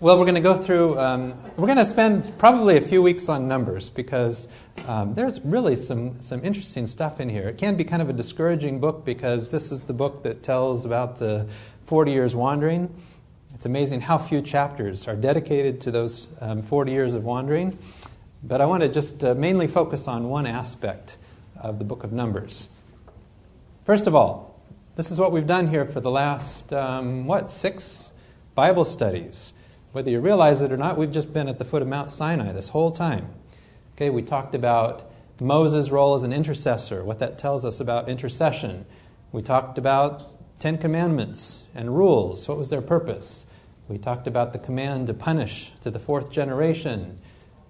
Well, we're going to go through, um, we're going to spend probably a few weeks on numbers because um, there's really some, some interesting stuff in here. It can be kind of a discouraging book because this is the book that tells about the 40 years wandering. It's amazing how few chapters are dedicated to those um, 40 years of wandering. But I want to just uh, mainly focus on one aspect of the book of Numbers. First of all, this is what we've done here for the last, um, what, six Bible studies. Whether you realize it or not, we've just been at the foot of Mount Sinai this whole time. Okay, we talked about Moses' role as an intercessor, what that tells us about intercession. We talked about Ten Commandments and rules. What was their purpose? We talked about the command to punish to the fourth generation.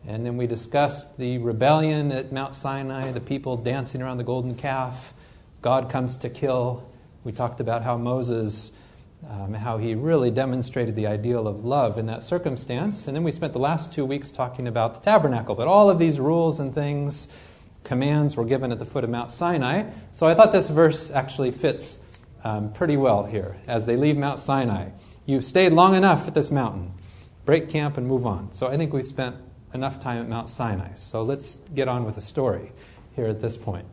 And then we discussed the rebellion at Mount Sinai, the people dancing around the golden calf. God comes to kill. We talked about how Moses um, how he really demonstrated the ideal of love in that circumstance. And then we spent the last two weeks talking about the tabernacle. But all of these rules and things, commands, were given at the foot of Mount Sinai. So I thought this verse actually fits um, pretty well here as they leave Mount Sinai. You've stayed long enough at this mountain. Break camp and move on. So I think we spent enough time at Mount Sinai. So let's get on with the story here at this point.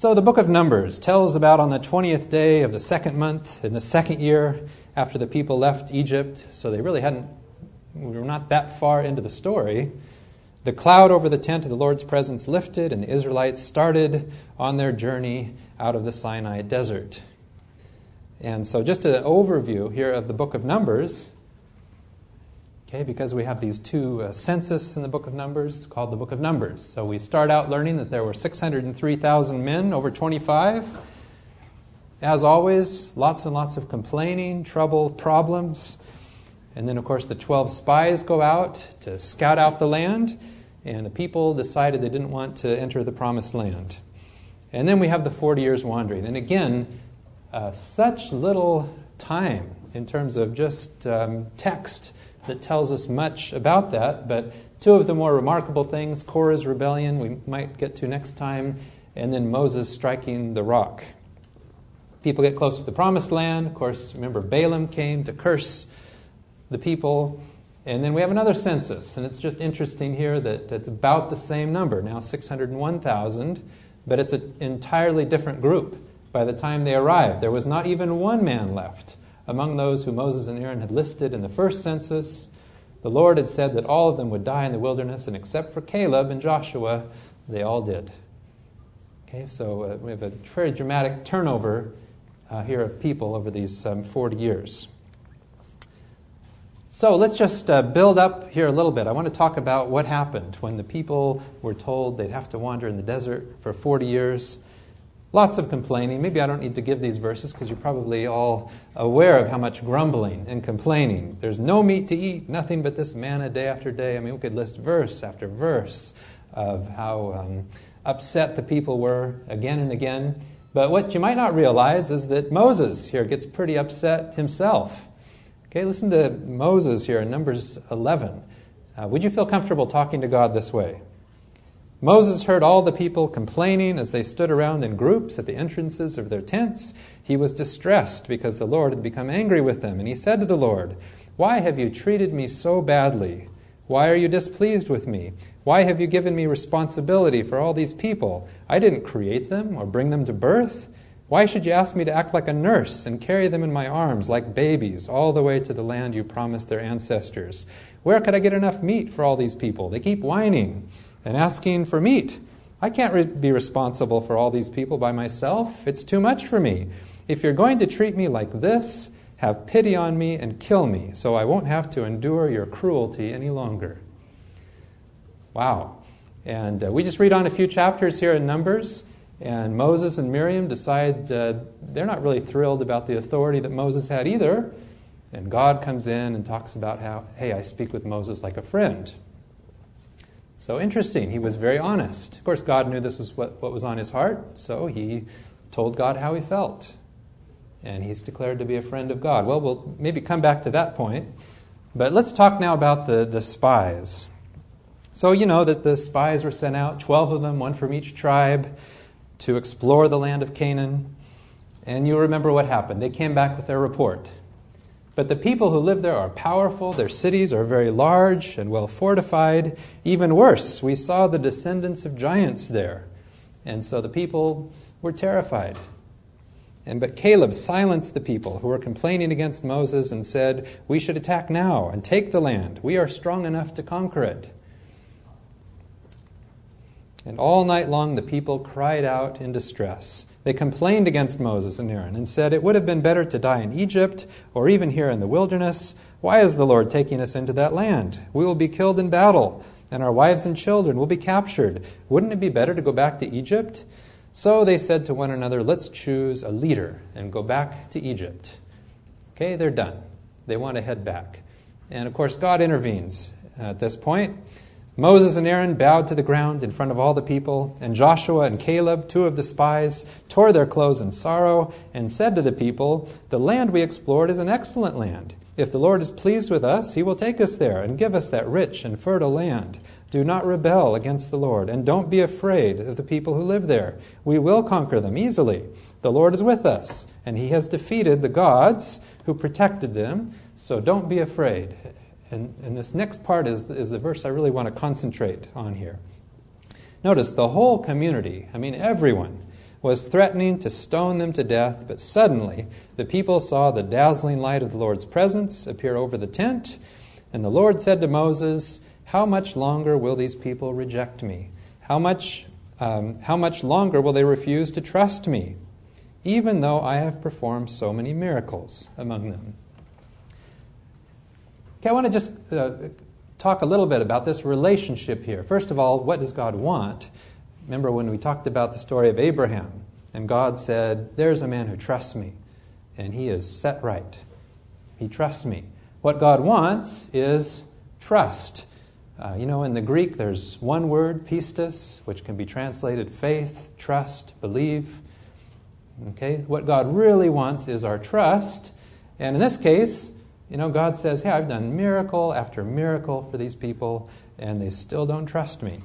So the book of Numbers tells about on the 20th day of the second month in the second year after the people left Egypt. So they really hadn't, we were not that far into the story. The cloud over the tent of the Lord's presence lifted, and the Israelites started on their journey out of the Sinai desert. And so, just an overview here of the book of Numbers. Okay, because we have these two uh, census in the book of Numbers called the book of Numbers. So we start out learning that there were 603,000 men over 25. As always, lots and lots of complaining, trouble, problems. And then, of course, the 12 spies go out to scout out the land, and the people decided they didn't want to enter the promised land. And then we have the 40 years wandering. And again, uh, such little time in terms of just um, text that tells us much about that, but two of the more remarkable things Korah's rebellion, we might get to next time, and then Moses striking the rock. People get close to the promised land. Of course, remember Balaam came to curse the people. And then we have another census, and it's just interesting here that it's about the same number, now 601,000, but it's an entirely different group by the time they arrived. There was not even one man left among those who Moses and Aaron had listed in the first census. The Lord had said that all of them would die in the wilderness, and except for Caleb and Joshua, they all did. Okay, so uh, we have a very dramatic turnover uh, here of people over these um, 40 years. So let's just uh, build up here a little bit. I want to talk about what happened when the people were told they'd have to wander in the desert for 40 years. Lots of complaining. Maybe I don't need to give these verses because you're probably all aware of how much grumbling and complaining. There's no meat to eat, nothing but this manna day after day. I mean, we could list verse after verse of how um, upset the people were again and again. But what you might not realize is that Moses here gets pretty upset himself. Okay, listen to Moses here in Numbers 11. Uh, would you feel comfortable talking to God this way? Moses heard all the people complaining as they stood around in groups at the entrances of their tents. He was distressed because the Lord had become angry with them. And he said to the Lord, Why have you treated me so badly? Why are you displeased with me? Why have you given me responsibility for all these people? I didn't create them or bring them to birth. Why should you ask me to act like a nurse and carry them in my arms like babies all the way to the land you promised their ancestors? Where could I get enough meat for all these people? They keep whining and asking for meat. I can't re- be responsible for all these people by myself. It's too much for me. If you're going to treat me like this, have pity on me and kill me so I won't have to endure your cruelty any longer. Wow. And uh, we just read on a few chapters here in Numbers, and Moses and Miriam decide uh, they're not really thrilled about the authority that Moses had either. And God comes in and talks about how, hey, I speak with Moses like a friend. So interesting. He was very honest. Of course, God knew this was what, what was on his heart, so he told God how he felt. And he's declared to be a friend of God. Well, we'll maybe come back to that point. But let's talk now about the, the spies. So, you know that the spies were sent out, 12 of them, one from each tribe, to explore the land of Canaan. And you remember what happened. They came back with their report. But the people who live there are powerful, their cities are very large and well fortified. Even worse, we saw the descendants of giants there. And so the people were terrified. And but Caleb silenced the people who were complaining against Moses and said, "We should attack now and take the land. We are strong enough to conquer it." And all night long the people cried out in distress. They complained against Moses and Aaron and said, It would have been better to die in Egypt or even here in the wilderness. Why is the Lord taking us into that land? We will be killed in battle, and our wives and children will be captured. Wouldn't it be better to go back to Egypt? So they said to one another, Let's choose a leader and go back to Egypt. Okay, they're done. They want to head back. And of course, God intervenes at this point. Moses and Aaron bowed to the ground in front of all the people, and Joshua and Caleb, two of the spies, tore their clothes in sorrow and said to the people, The land we explored is an excellent land. If the Lord is pleased with us, he will take us there and give us that rich and fertile land. Do not rebel against the Lord, and don't be afraid of the people who live there. We will conquer them easily. The Lord is with us, and he has defeated the gods who protected them, so don't be afraid. And, and this next part is, is the verse I really want to concentrate on here. Notice the whole community, I mean, everyone, was threatening to stone them to death, but suddenly the people saw the dazzling light of the Lord's presence appear over the tent, and the Lord said to Moses, How much longer will these people reject me? How much, um, how much longer will they refuse to trust me, even though I have performed so many miracles among them? Okay, I want to just uh, talk a little bit about this relationship here. First of all, what does God want? Remember when we talked about the story of Abraham, and God said, There's a man who trusts me, and he is set right. He trusts me. What God wants is trust. Uh, you know, in the Greek, there's one word, pistis, which can be translated faith, trust, believe. Okay, what God really wants is our trust. And in this case, you know, God says, Hey, I've done miracle after miracle for these people, and they still don't trust me.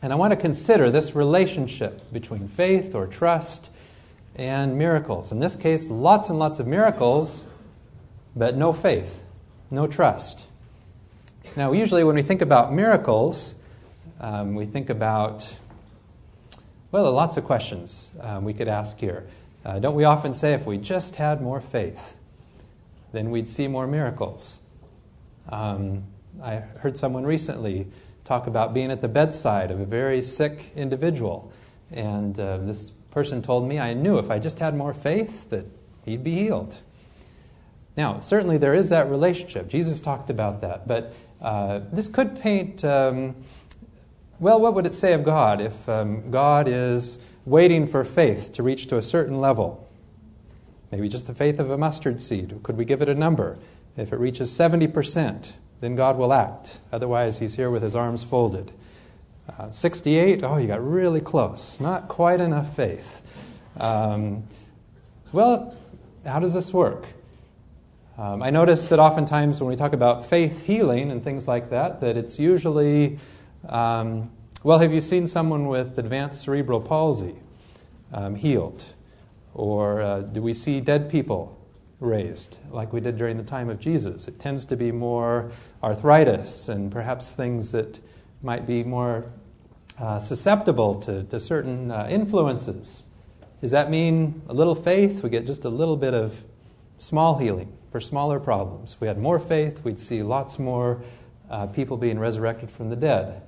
And I want to consider this relationship between faith or trust and miracles. In this case, lots and lots of miracles, but no faith, no trust. Now, usually when we think about miracles, um, we think about, well, lots of questions um, we could ask here. Uh, don't we often say, if we just had more faith? Then we'd see more miracles. Um, I heard someone recently talk about being at the bedside of a very sick individual. And uh, this person told me, I knew if I just had more faith that he'd be healed. Now, certainly there is that relationship. Jesus talked about that. But uh, this could paint, um, well, what would it say of God if um, God is waiting for faith to reach to a certain level? Maybe just the faith of a mustard seed. Could we give it a number? If it reaches 70%, then God will act. Otherwise, he's here with his arms folded. Uh, 68, oh, you got really close. Not quite enough faith. Um, well, how does this work? Um, I notice that oftentimes when we talk about faith healing and things like that, that it's usually, um, well, have you seen someone with advanced cerebral palsy um, healed? Or uh, do we see dead people raised like we did during the time of Jesus? It tends to be more arthritis and perhaps things that might be more uh, susceptible to, to certain uh, influences. Does that mean a little faith? We get just a little bit of small healing for smaller problems. We had more faith, we'd see lots more uh, people being resurrected from the dead.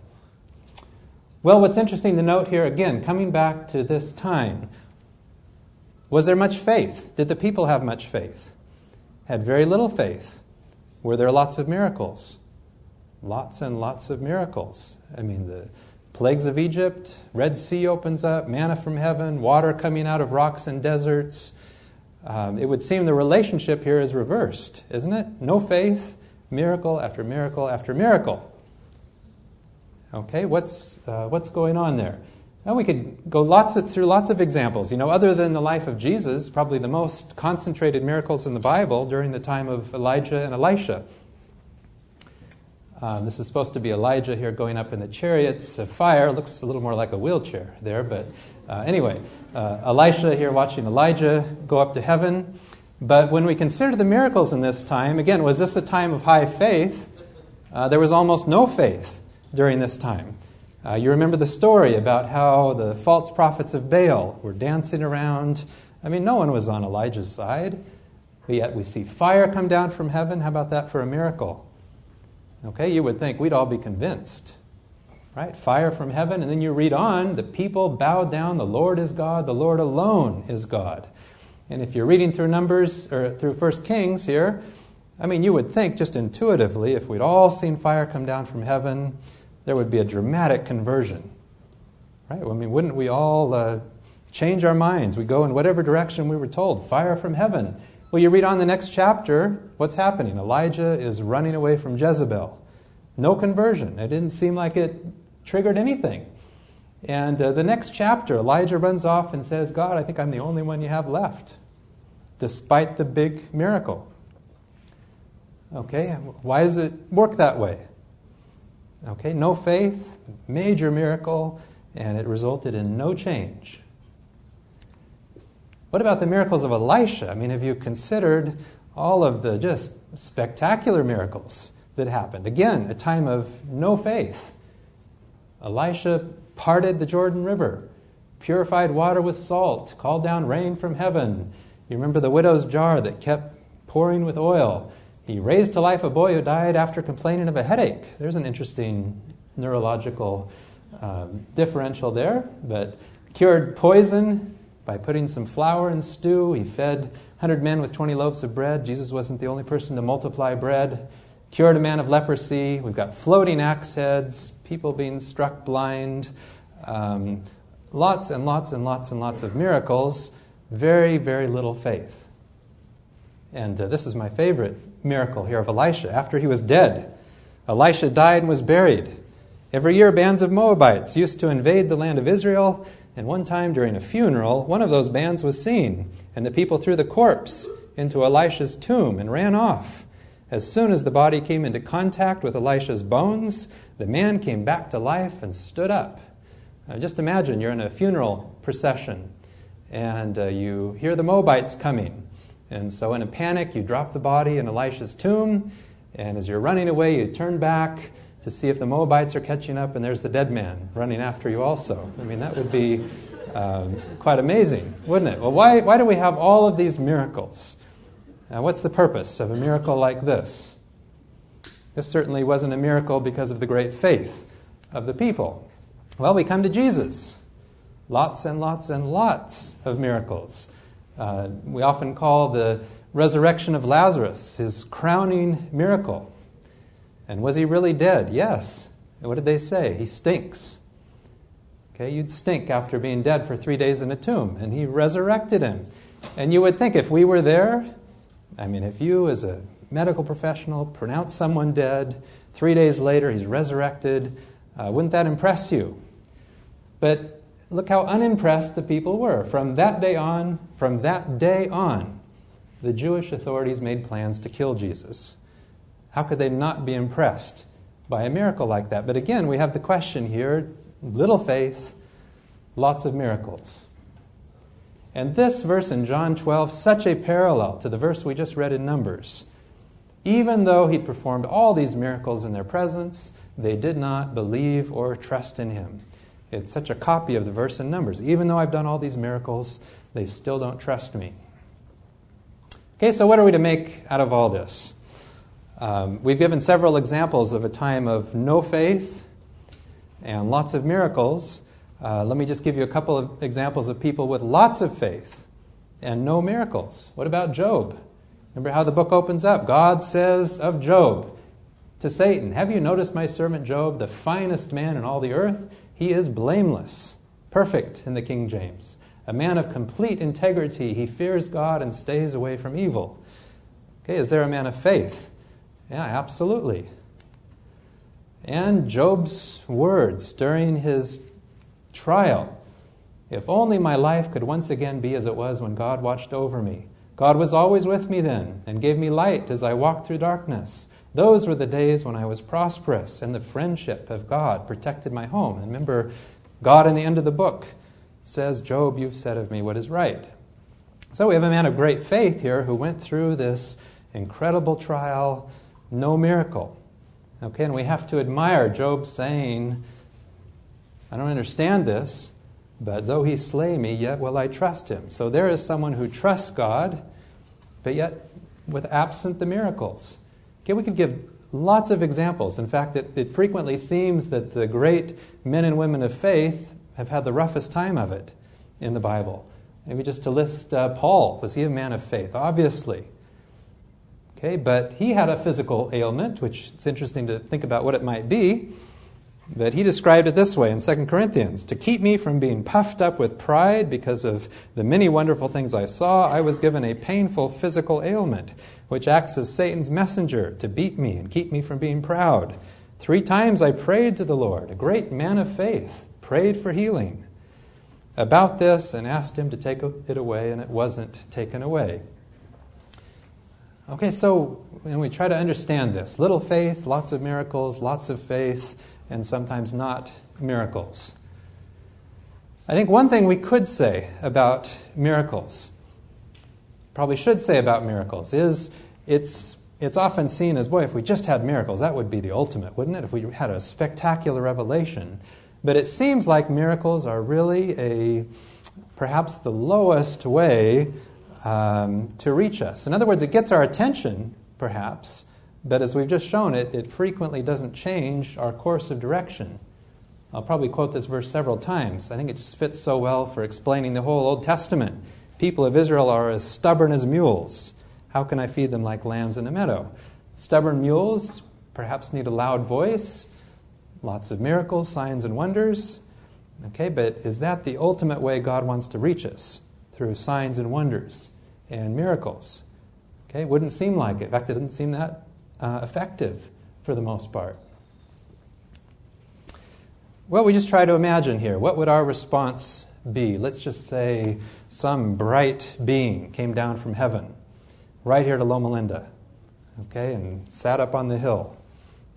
Well, what's interesting to note here, again, coming back to this time, was there much faith? Did the people have much faith? Had very little faith. Were there lots of miracles? Lots and lots of miracles. I mean, the plagues of Egypt, Red Sea opens up, manna from heaven, water coming out of rocks and deserts. Um, it would seem the relationship here is reversed, isn't it? No faith, miracle after miracle after miracle. Okay, what's, uh, what's going on there? And we could go lots of, through lots of examples. You know, other than the life of Jesus, probably the most concentrated miracles in the Bible during the time of Elijah and Elisha. Um, this is supposed to be Elijah here going up in the chariots of fire. Looks a little more like a wheelchair there, but uh, anyway, uh, Elisha here watching Elijah go up to heaven. But when we consider the miracles in this time, again, was this a time of high faith? Uh, there was almost no faith during this time. Uh, you remember the story about how the false prophets of Baal were dancing around. I mean, no one was on Elijah's side. But yet we see fire come down from heaven. How about that for a miracle? Okay, you would think we'd all be convinced. Right? Fire from heaven, and then you read on the people bow down, the Lord is God, the Lord alone is God. And if you're reading through Numbers or through First Kings here, I mean, you would think just intuitively, if we'd all seen fire come down from heaven, there would be a dramatic conversion. Right? I mean, wouldn't we all uh, change our minds? We go in whatever direction we were told fire from heaven. Well, you read on the next chapter, what's happening? Elijah is running away from Jezebel. No conversion. It didn't seem like it triggered anything. And uh, the next chapter, Elijah runs off and says, God, I think I'm the only one you have left, despite the big miracle. Okay, why does it work that way? Okay, no faith, major miracle, and it resulted in no change. What about the miracles of Elisha? I mean, have you considered all of the just spectacular miracles that happened? Again, a time of no faith. Elisha parted the Jordan River, purified water with salt, called down rain from heaven. You remember the widow's jar that kept pouring with oil. He raised to life a boy who died after complaining of a headache. There's an interesting neurological um, differential there, but cured poison by putting some flour in stew, he fed 100 men with 20 loaves of bread. Jesus wasn't the only person to multiply bread. Cured a man of leprosy. We've got floating axe heads, people being struck blind. Um, lots and lots and lots and lots of miracles. Very, very little faith. And uh, this is my favorite miracle here of Elisha. After he was dead, Elisha died and was buried. Every year, bands of Moabites used to invade the land of Israel and one time during a funeral, one of those bands was seen, and the people threw the corpse into Elisha's tomb and ran off. As soon as the body came into contact with Elisha's bones, the man came back to life and stood up. Now, just imagine you're in a funeral procession and uh, you hear the Moabites coming. And so, in a panic, you drop the body in Elisha's tomb, and as you're running away, you turn back to see if the Moabites are catching up, and there's the dead man running after you also. I mean, that would be um, quite amazing, wouldn't it? Well, why, why do we have all of these miracles? Now, what's the purpose of a miracle like this? This certainly wasn't a miracle because of the great faith of the people. Well, we come to Jesus. Lots and lots and lots of miracles. Uh, we often call the resurrection of Lazarus his crowning miracle. And was he really dead? Yes. And what did they say? He stinks. Okay, you'd stink after being dead for three days in a tomb. And he resurrected him. And you would think if we were there, I mean, if you, as a medical professional, pronounce someone dead, three days later he's resurrected, uh, wouldn't that impress you? But look how unimpressed the people were. From that day on, from that day on, the Jewish authorities made plans to kill Jesus. How could they not be impressed by a miracle like that? But again, we have the question here little faith, lots of miracles. And this verse in John 12, such a parallel to the verse we just read in Numbers. Even though he performed all these miracles in their presence, they did not believe or trust in him. It's such a copy of the verse in Numbers. Even though I've done all these miracles, they still don't trust me. Okay, so what are we to make out of all this? Um, we've given several examples of a time of no faith and lots of miracles. Uh, let me just give you a couple of examples of people with lots of faith and no miracles. What about Job? Remember how the book opens up? God says of Job to Satan, Have you noticed my servant Job, the finest man in all the earth? He is blameless, perfect in the King James, a man of complete integrity. He fears God and stays away from evil. Okay, is there a man of faith? Yeah, absolutely. And Job's words during his trial if only my life could once again be as it was when God watched over me. God was always with me then and gave me light as I walked through darkness. Those were the days when I was prosperous and the friendship of God protected my home. And remember, God in the end of the book says, Job, you've said of me what is right. So we have a man of great faith here who went through this incredible trial, no miracle. Okay, and we have to admire Job saying, I don't understand this, but though he slay me, yet will I trust him. So there is someone who trusts God, but yet with absent the miracles. Okay, we could give lots of examples. In fact, it, it frequently seems that the great men and women of faith have had the roughest time of it in the Bible. Maybe just to list uh, Paul. Was he a man of faith? Obviously. Okay, but he had a physical ailment, which it's interesting to think about what it might be. But he described it this way in 2 Corinthians To keep me from being puffed up with pride because of the many wonderful things I saw, I was given a painful physical ailment, which acts as Satan's messenger to beat me and keep me from being proud. Three times I prayed to the Lord, a great man of faith, prayed for healing about this and asked him to take it away, and it wasn't taken away. Okay, so when we try to understand this little faith, lots of miracles, lots of faith, and sometimes not miracles. I think one thing we could say about miracles, probably should say about miracles, is it's, it's often seen as, boy, if we just had miracles, that would be the ultimate, wouldn't it? If we had a spectacular revelation. But it seems like miracles are really a perhaps the lowest way um, to reach us. In other words, it gets our attention, perhaps, but as we've just shown, it, it frequently doesn't change our course of direction. I'll probably quote this verse several times. I think it just fits so well for explaining the whole Old Testament. People of Israel are as stubborn as mules. How can I feed them like lambs in a meadow? Stubborn mules perhaps need a loud voice lots of miracles, signs, and wonders. Okay, but is that the ultimate way God wants to reach us? Through signs and wonders and miracles? Okay, it wouldn't seem like it. In fact, it doesn't seem that uh, effective for the most part. Well, we just try to imagine here. What would our response be? Let's just say some bright being came down from heaven right here to Loma Linda, okay, and sat up on the hill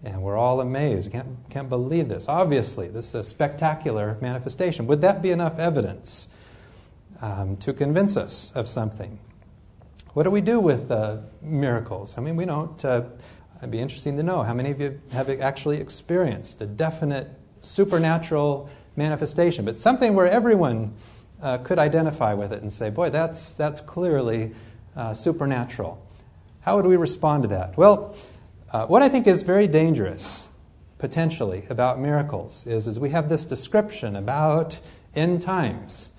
and we're all amazed. We can't, can't believe this. Obviously, this is a spectacular manifestation. Would that be enough evidence um, to convince us of something? What do we do with uh, miracles? I mean, we don't. Uh, it'd be interesting to know how many of you have actually experienced a definite supernatural manifestation, but something where everyone uh, could identify with it and say, boy, that's, that's clearly uh, supernatural. How would we respond to that? Well, uh, what I think is very dangerous, potentially, about miracles is, is we have this description about end times.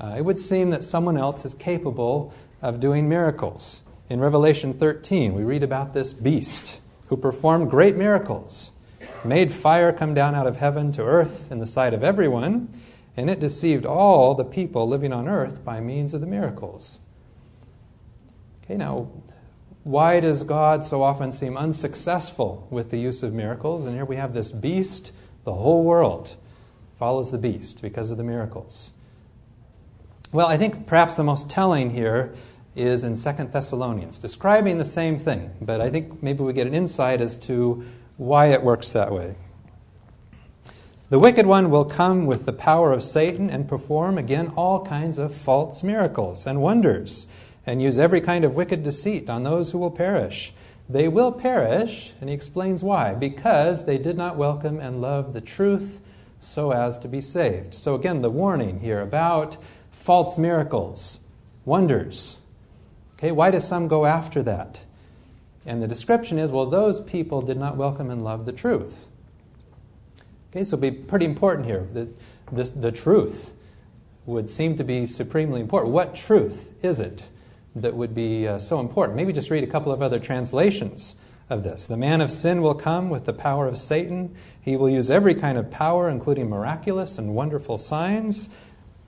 Uh, it would seem that someone else is capable of doing miracles. In Revelation 13, we read about this beast who performed great miracles, made fire come down out of heaven to earth in the sight of everyone, and it deceived all the people living on earth by means of the miracles. Okay, now, why does God so often seem unsuccessful with the use of miracles? And here we have this beast, the whole world follows the beast because of the miracles. Well, I think perhaps the most telling here is in Second Thessalonians, describing the same thing, but I think maybe we get an insight as to why it works that way. The wicked one will come with the power of Satan and perform again all kinds of false miracles and wonders and use every kind of wicked deceit on those who will perish. They will perish, and he explains why. Because they did not welcome and love the truth so as to be saved. So, again, the warning here about false miracles, wonders. Okay, why do some go after that? And the description is well, those people did not welcome and love the truth. Okay, so it'll be pretty important here. The, this, the truth would seem to be supremely important. What truth is it? that would be uh, so important. Maybe just read a couple of other translations of this. The man of sin will come with the power of Satan. He will use every kind of power, including miraculous and wonderful signs,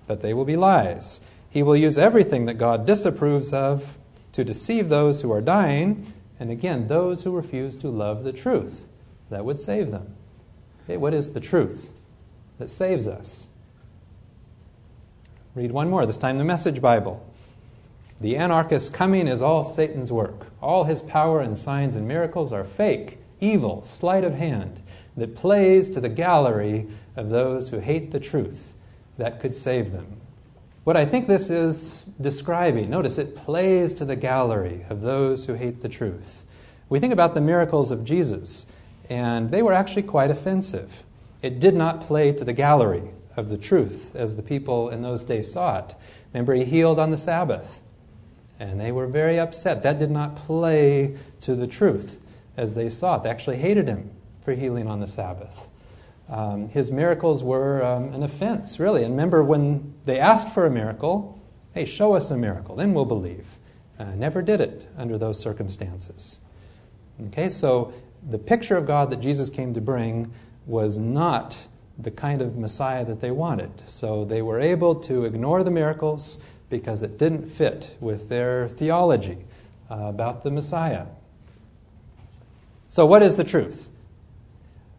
but they will be lies. He will use everything that God disapproves of to deceive those who are dying, and again, those who refuse to love the truth. That would save them. Okay, what is the truth that saves us? Read one more, this time the Message Bible. The anarchist's coming is all Satan's work. All his power and signs and miracles are fake, evil, sleight of hand that plays to the gallery of those who hate the truth that could save them. What I think this is describing, notice it plays to the gallery of those who hate the truth. We think about the miracles of Jesus, and they were actually quite offensive. It did not play to the gallery of the truth as the people in those days saw it. Remember, he healed on the Sabbath, and they were very upset. That did not play to the truth as they saw it. They actually hated him for healing on the Sabbath. Um, his miracles were um, an offense, really. And remember, when they asked for a miracle, hey, show us a miracle, then we'll believe. Uh, never did it under those circumstances. Okay, so the picture of God that Jesus came to bring was not the kind of Messiah that they wanted. So they were able to ignore the miracles because it didn't fit with their theology uh, about the Messiah. So, what is the truth?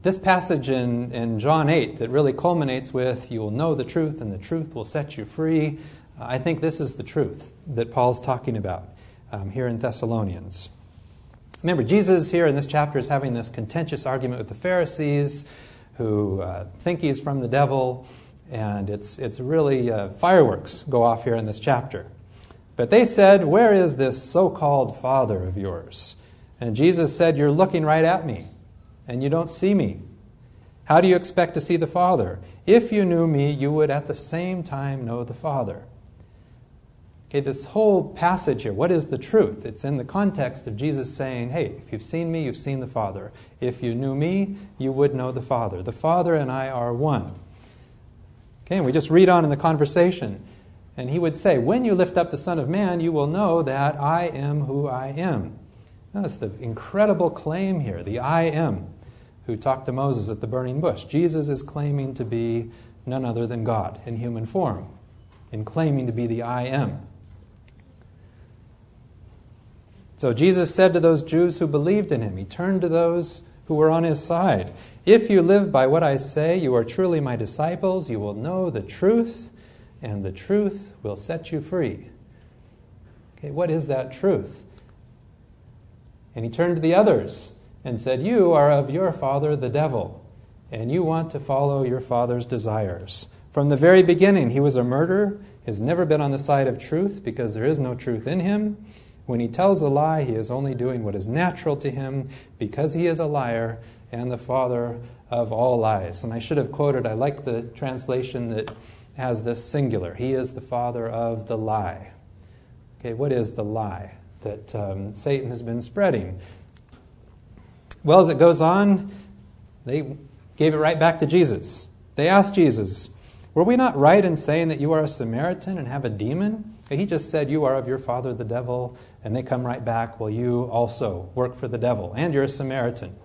This passage in, in John 8 that really culminates with, You will know the truth, and the truth will set you free. Uh, I think this is the truth that Paul's talking about um, here in Thessalonians. Remember, Jesus here in this chapter is having this contentious argument with the Pharisees who uh, think he's from the devil, and it's, it's really uh, fireworks go off here in this chapter. But they said, Where is this so called Father of yours? And Jesus said, You're looking right at me and you don't see me? How do you expect to see the Father? If you knew me, you would at the same time know the Father. Okay, this whole passage here, what is the truth? It's in the context of Jesus saying, Hey, if you've seen me, you've seen the Father. If you knew me, you would know the Father. The Father and I are one. Okay, and we just read on in the conversation. And he would say, When you lift up the Son of Man, you will know that I am who I am. That's the incredible claim here, the I am who talked to Moses at the burning bush. Jesus is claiming to be none other than God in human form, in claiming to be the I am. So Jesus said to those Jews who believed in him, He turned to those who were on his side. If you live by what I say, you are truly my disciples. You will know the truth, and the truth will set you free. Okay, what is that truth? And he turned to the others and said, You are of your father, the devil, and you want to follow your father's desires. From the very beginning, he was a murderer, has never been on the side of truth because there is no truth in him. When he tells a lie, he is only doing what is natural to him because he is a liar and the father of all lies. And I should have quoted, I like the translation that has this singular. He is the father of the lie. Okay, what is the lie that um, Satan has been spreading? Well, as it goes on, they gave it right back to Jesus. They asked Jesus, Were we not right in saying that you are a Samaritan and have a demon? He just said, You are of your father, the devil. And they come right back, Well, you also work for the devil, and you're a Samaritan.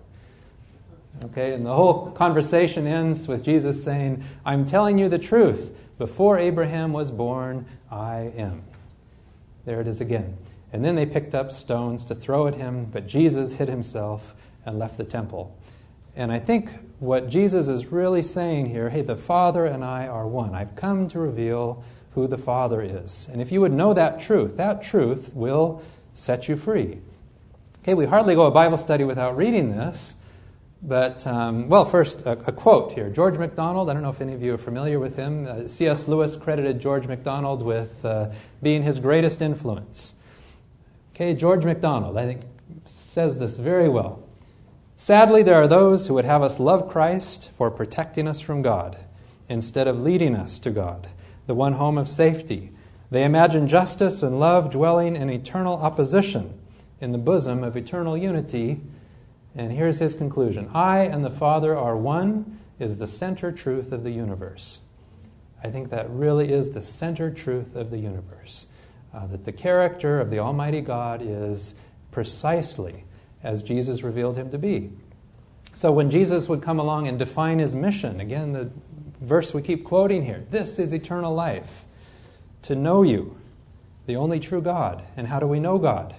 Okay, and the whole conversation ends with Jesus saying, I'm telling you the truth. Before Abraham was born, I am. There it is again. And then they picked up stones to throw at him, but Jesus hid himself and left the temple. And I think what Jesus is really saying here hey, the Father and I are one. I've come to reveal who the Father is. And if you would know that truth, that truth will set you free. Okay, we hardly go a Bible study without reading this. But, um, well, first, a, a, quote here. George MacDonald, I don't know if any of you are familiar with him. Uh, C.S. Lewis credited George MacDonald with uh, being his greatest influence. Okay, George MacDonald, I think, says this very well. Sadly, there are those who would have us love Christ for protecting us from God instead of leading us to God, the one home of safety. They imagine justice and love dwelling in eternal opposition in the bosom of eternal unity. And here's his conclusion I and the Father are one, is the center truth of the universe. I think that really is the center truth of the universe. Uh, that the character of the Almighty God is precisely as Jesus revealed him to be. So when Jesus would come along and define his mission, again, the verse we keep quoting here this is eternal life, to know you, the only true God. And how do we know God?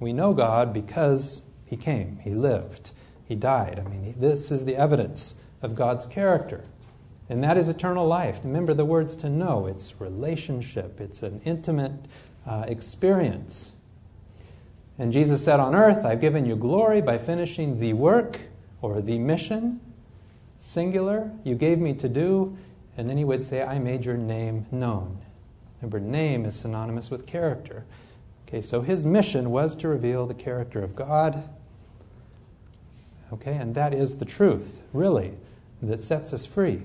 We know God because he came, he lived, he died. I mean, this is the evidence of God's character. And that is eternal life. Remember the words to know it's relationship, it's an intimate uh, experience. And Jesus said, On earth, I've given you glory by finishing the work or the mission, singular, you gave me to do. and then he would say, I made your name known. Remember, name is synonymous with character. Okay, so his mission was to reveal the character of God. Okay, and that is the truth, really, that sets us free.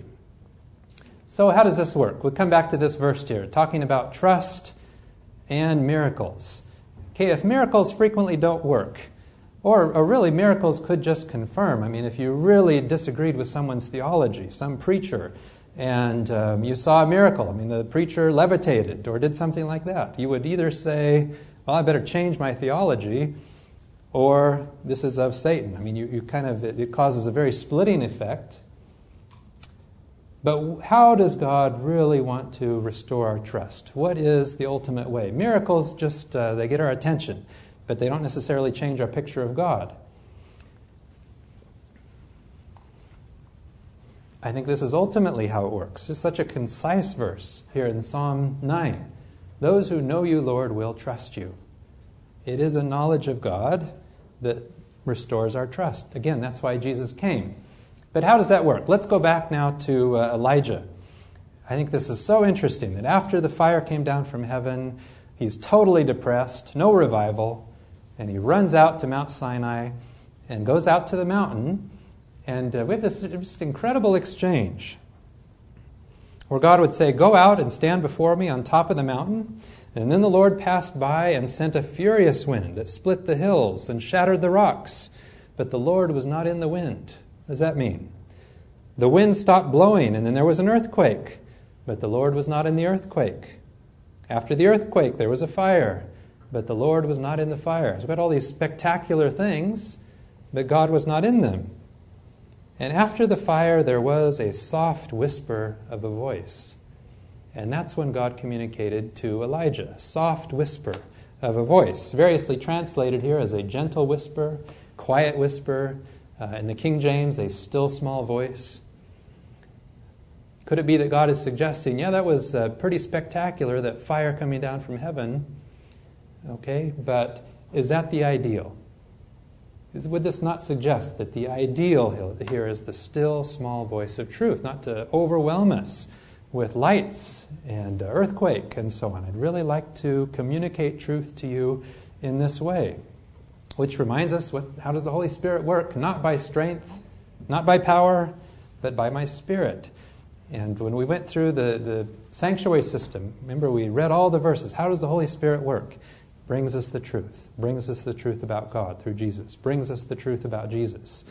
So, how does this work? We'll come back to this verse here, talking about trust and miracles. Okay, if miracles frequently don't work, or, or really miracles could just confirm, I mean, if you really disagreed with someone's theology, some preacher, and um, you saw a miracle, I mean, the preacher levitated or did something like that, you would either say, Well, I better change my theology, or this is of Satan. I mean, you, you kind of, it, it causes a very splitting effect. But how does God really want to restore our trust? What is the ultimate way? Miracles just, uh, they get our attention, but they don't necessarily change our picture of God. I think this is ultimately how it works. It's such a concise verse here in Psalm 9. Those who know you, Lord, will trust you. It is a knowledge of God that restores our trust. Again, that's why Jesus came. But how does that work? Let's go back now to uh, Elijah. I think this is so interesting that after the fire came down from heaven, he's totally depressed, no revival, and he runs out to Mount Sinai and goes out to the mountain. And uh, we have this just incredible exchange where God would say, Go out and stand before me on top of the mountain. And then the Lord passed by and sent a furious wind that split the hills and shattered the rocks. But the Lord was not in the wind. What does that mean? The wind stopped blowing, and then there was an earthquake, but the Lord was not in the earthquake. After the earthquake, there was a fire, but the Lord was not in the fire. So we had all these spectacular things, but God was not in them. And after the fire, there was a soft whisper of a voice. And that's when God communicated to Elijah. Soft whisper of a voice, variously translated here as a gentle whisper, quiet whisper, uh, in the King James, a still small voice. Could it be that God is suggesting, yeah, that was uh, pretty spectacular, that fire coming down from heaven? Okay, but is that the ideal? Is, would this not suggest that the ideal here is the still small voice of truth, not to overwhelm us with lights and earthquake and so on? I'd really like to communicate truth to you in this way which reminds us what, how does the Holy Spirit work? Not by strength, not by power, but by my Spirit. And when we went through the, the sanctuary system, remember we read all the verses. How does the Holy Spirit work? Brings us the truth, brings us the truth about God through Jesus, brings us the truth about Jesus.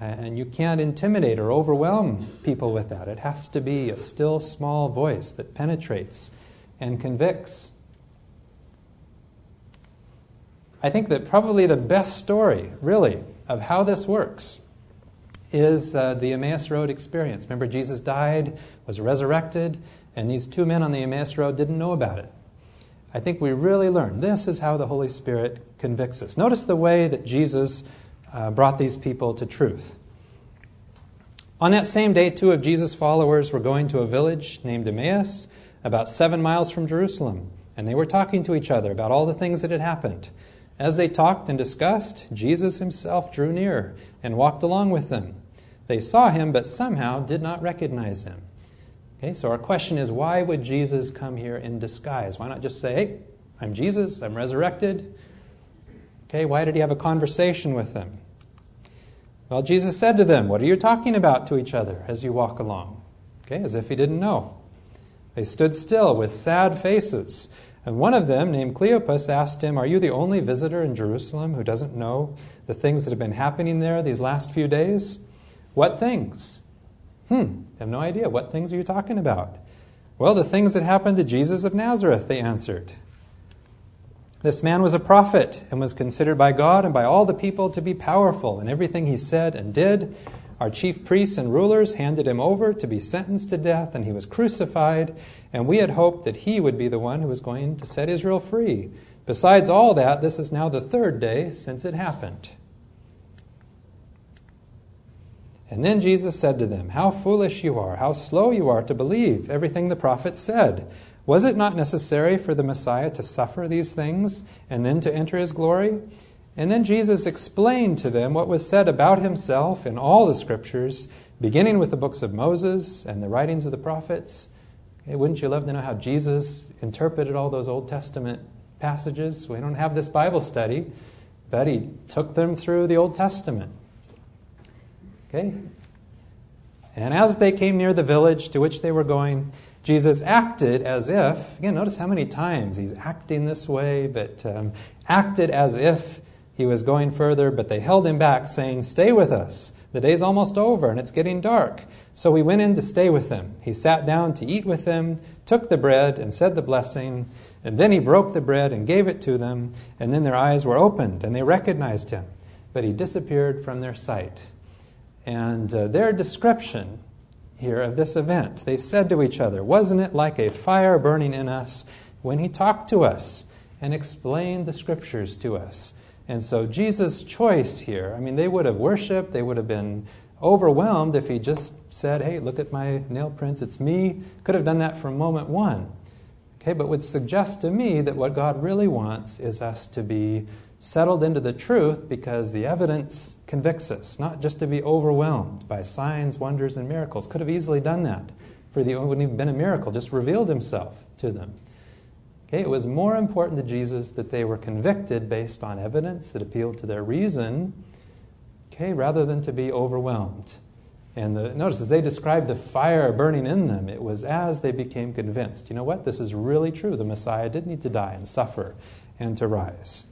And you can't intimidate or overwhelm people with that. It has to be a still small voice that penetrates and convicts I think that probably the best story, really, of how this works is uh, the Emmaus Road experience. Remember, Jesus died, was resurrected, and these two men on the Emmaus Road didn't know about it. I think we really learn this is how the Holy Spirit convicts us. Notice the way that Jesus uh, brought these people to truth. On that same day, two of Jesus' followers were going to a village named Emmaus, about seven miles from Jerusalem, and they were talking to each other about all the things that had happened. As they talked and discussed, Jesus himself drew near and walked along with them. They saw him, but somehow did not recognize him. Okay, so our question is why would Jesus come here in disguise? Why not just say, hey, I'm Jesus, I'm resurrected? Okay, why did he have a conversation with them? Well, Jesus said to them, What are you talking about to each other as you walk along? Okay, as if he didn't know. They stood still with sad faces. And one of them, named Cleopas, asked him, Are you the only visitor in Jerusalem who doesn't know the things that have been happening there these last few days? What things? Hmm, I have no idea. What things are you talking about? Well, the things that happened to Jesus of Nazareth, they answered. This man was a prophet and was considered by God and by all the people to be powerful in everything he said and did. Our chief priests and rulers handed him over to be sentenced to death, and he was crucified. And we had hoped that he would be the one who was going to set Israel free. Besides all that, this is now the third day since it happened. And then Jesus said to them, How foolish you are, how slow you are to believe everything the prophets said. Was it not necessary for the Messiah to suffer these things and then to enter his glory? And then Jesus explained to them what was said about himself in all the scriptures beginning with the books of Moses and the writings of the prophets. Okay, wouldn't you love to know how Jesus interpreted all those Old Testament passages? We don't have this Bible study, but he took them through the Old Testament. Okay? And as they came near the village to which they were going, Jesus acted as if, again, notice how many times he's acting this way, but um, acted as if he was going further, but they held him back, saying, Stay with us. The day's almost over and it's getting dark. So he went in to stay with them. He sat down to eat with them, took the bread, and said the blessing. And then he broke the bread and gave it to them. And then their eyes were opened and they recognized him. But he disappeared from their sight. And uh, their description here of this event. They said to each other, Wasn't it like a fire burning in us when he talked to us and explained the scriptures to us? And so Jesus' choice here, I mean, they would have worshiped, they would have been overwhelmed if he just said, Hey, look at my nail prints, it's me. Could have done that from moment one. Okay, but would suggest to me that what God really wants is us to be settled into the truth because the evidence convicts us, not just to be overwhelmed by signs, wonders, and miracles. Could have easily done that. For the, it wouldn't even been a miracle, just revealed himself to them. Okay, it was more important to Jesus that they were convicted based on evidence that appealed to their reason, okay, rather than to be overwhelmed. And the, notice as they described the fire burning in them, it was as they became convinced. You know what? This is really true. The Messiah did need to die and suffer and to rise.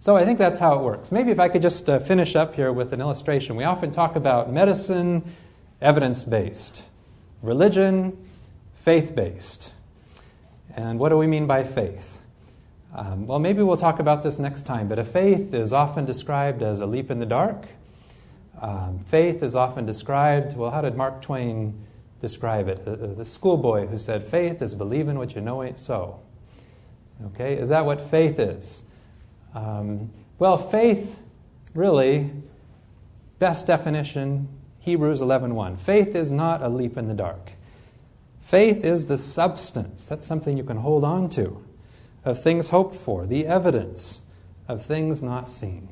So I think that's how it works. Maybe if I could just uh, finish up here with an illustration. We often talk about medicine, evidence based, religion, faith based. And what do we mean by faith? Um, well, maybe we'll talk about this next time, but a faith is often described as a leap in the dark. Um, faith is often described, well, how did Mark Twain describe it? The, the schoolboy who said, Faith is believing what you know ain't so. Okay, is that what faith is? Um, well, faith, really, best definition, Hebrews 11.1. Faith is not a leap in the dark. Faith is the substance, that's something you can hold on to, of things hoped for, the evidence of things not seen.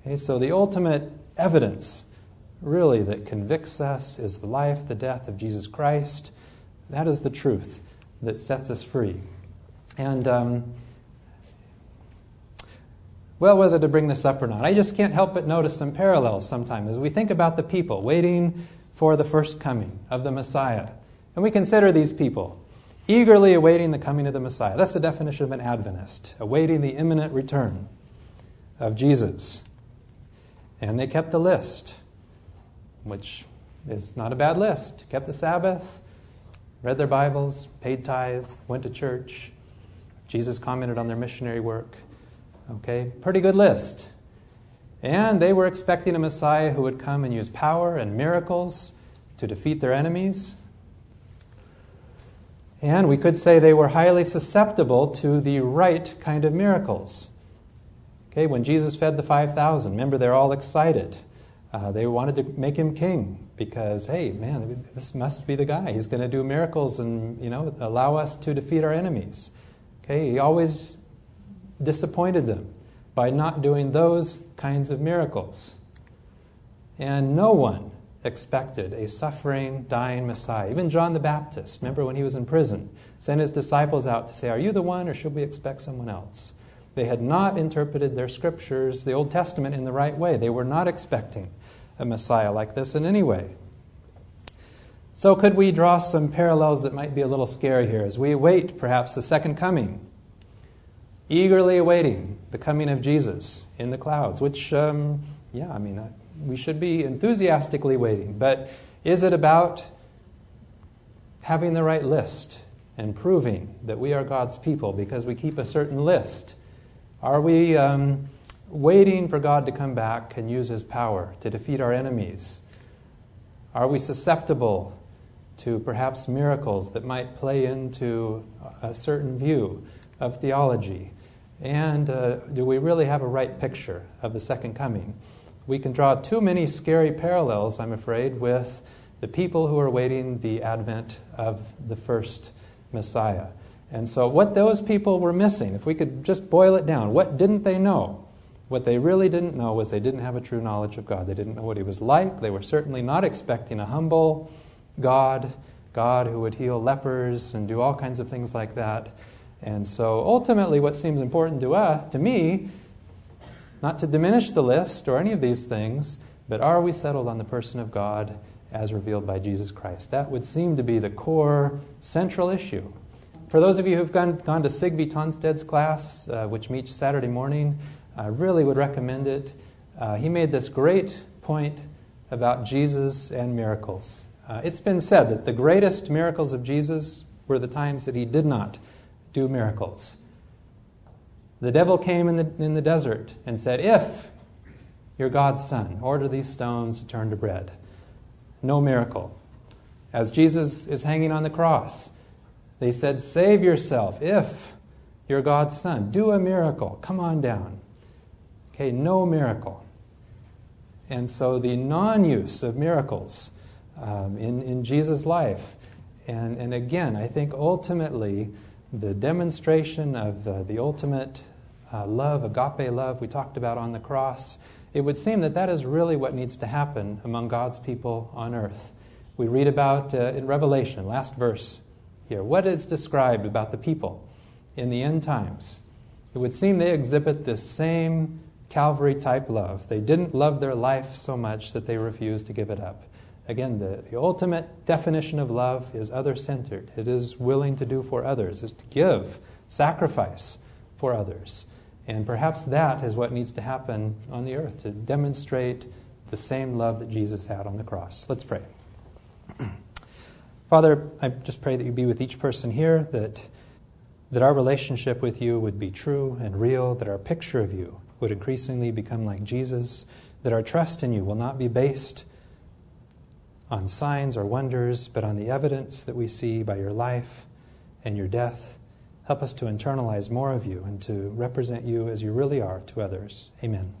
Okay, so the ultimate evidence, really, that convicts us is the life, the death of Jesus Christ. That is the truth that sets us free. And um, well, whether to bring this up or not. I just can't help but notice some parallels sometimes as we think about the people waiting for the first coming of the Messiah. And we consider these people eagerly awaiting the coming of the Messiah. That's the definition of an Adventist, awaiting the imminent return of Jesus. And they kept the list, which is not a bad list. Kept the Sabbath, read their Bibles, paid tithe, went to church. Jesus commented on their missionary work. Okay, pretty good list. And they were expecting a Messiah who would come and use power and miracles to defeat their enemies. And we could say they were highly susceptible to the right kind of miracles. Okay, when Jesus fed the 5,000, remember they're all excited. Uh, they wanted to make him king because, hey, man, this must be the guy. He's going to do miracles and, you know, allow us to defeat our enemies. Okay, he always disappointed them by not doing those kinds of miracles. And no one expected a suffering, dying Messiah. Even John the Baptist, remember when he was in prison, sent his disciples out to say, Are you the one, or should we expect someone else? They had not interpreted their scriptures, the Old Testament, in the right way. They were not expecting a Messiah like this in any way. So, could we draw some parallels that might be a little scary here as we await perhaps the second coming eagerly awaiting the coming of Jesus in the clouds, which, um, yeah, I mean, we should be enthusiastically waiting. But is it about having the right list and proving that we are God's people because we keep a certain list? Are we um, waiting for God to come back and use his power to defeat our enemies? Are we susceptible to perhaps miracles that might play into a certain view of theology? And uh, do we really have a right picture of the second coming? We can draw too many scary parallels, I'm afraid, with the people who are awaiting the advent of the first Messiah. And so, what those people were missing, if we could just boil it down, what didn't they know? What they really didn't know was they didn't have a true knowledge of God. They didn't know what He was like. They were certainly not expecting a humble God, God who would heal lepers and do all kinds of things like that. And so ultimately, what seems important to us, to me, not to diminish the list or any of these things, but are we settled on the person of God as revealed by Jesus Christ? That would seem to be the core central issue. For those of you who've gone, gone to Sigby Tonsted's class, uh, which meets Saturday morning, I really would recommend it. Uh, he made this great point about Jesus and miracles. Uh, it's been said that the greatest miracles of Jesus were the times that he did not do miracles. The devil came in the, in the desert and said, If you're God's son, order these stones to turn to bread. No miracle. As Jesus is hanging on the cross, they said, Save yourself if you're God's son. Do a miracle. Come on down. Okay, no miracle. And so the non use of miracles um, in, in Jesus' life, and, and again, I think ultimately the demonstration of uh, the ultimate uh, love, agape love, we talked about on the cross, it would seem that that is really what needs to happen among God's people on earth. We read about uh, in Revelation, last verse here, what is described about the people in the end times. It would seem they exhibit this same Calvary type love. They didn't love their life so much that they refused to give it up. Again, the, the ultimate definition of love is other centered. It is willing to do for others, it's to give, sacrifice for others. And perhaps that is what needs to happen on the earth to demonstrate the same love that Jesus had on the cross. Let's pray. Father, I just pray that you be with each person here, that, that our relationship with you would be true and real, that our picture of you would increasingly become like Jesus, that our trust in you will not be based on signs or wonders, but on the evidence that we see by your life and your death. Help us to internalize more of you and to represent you as you really are to others. Amen.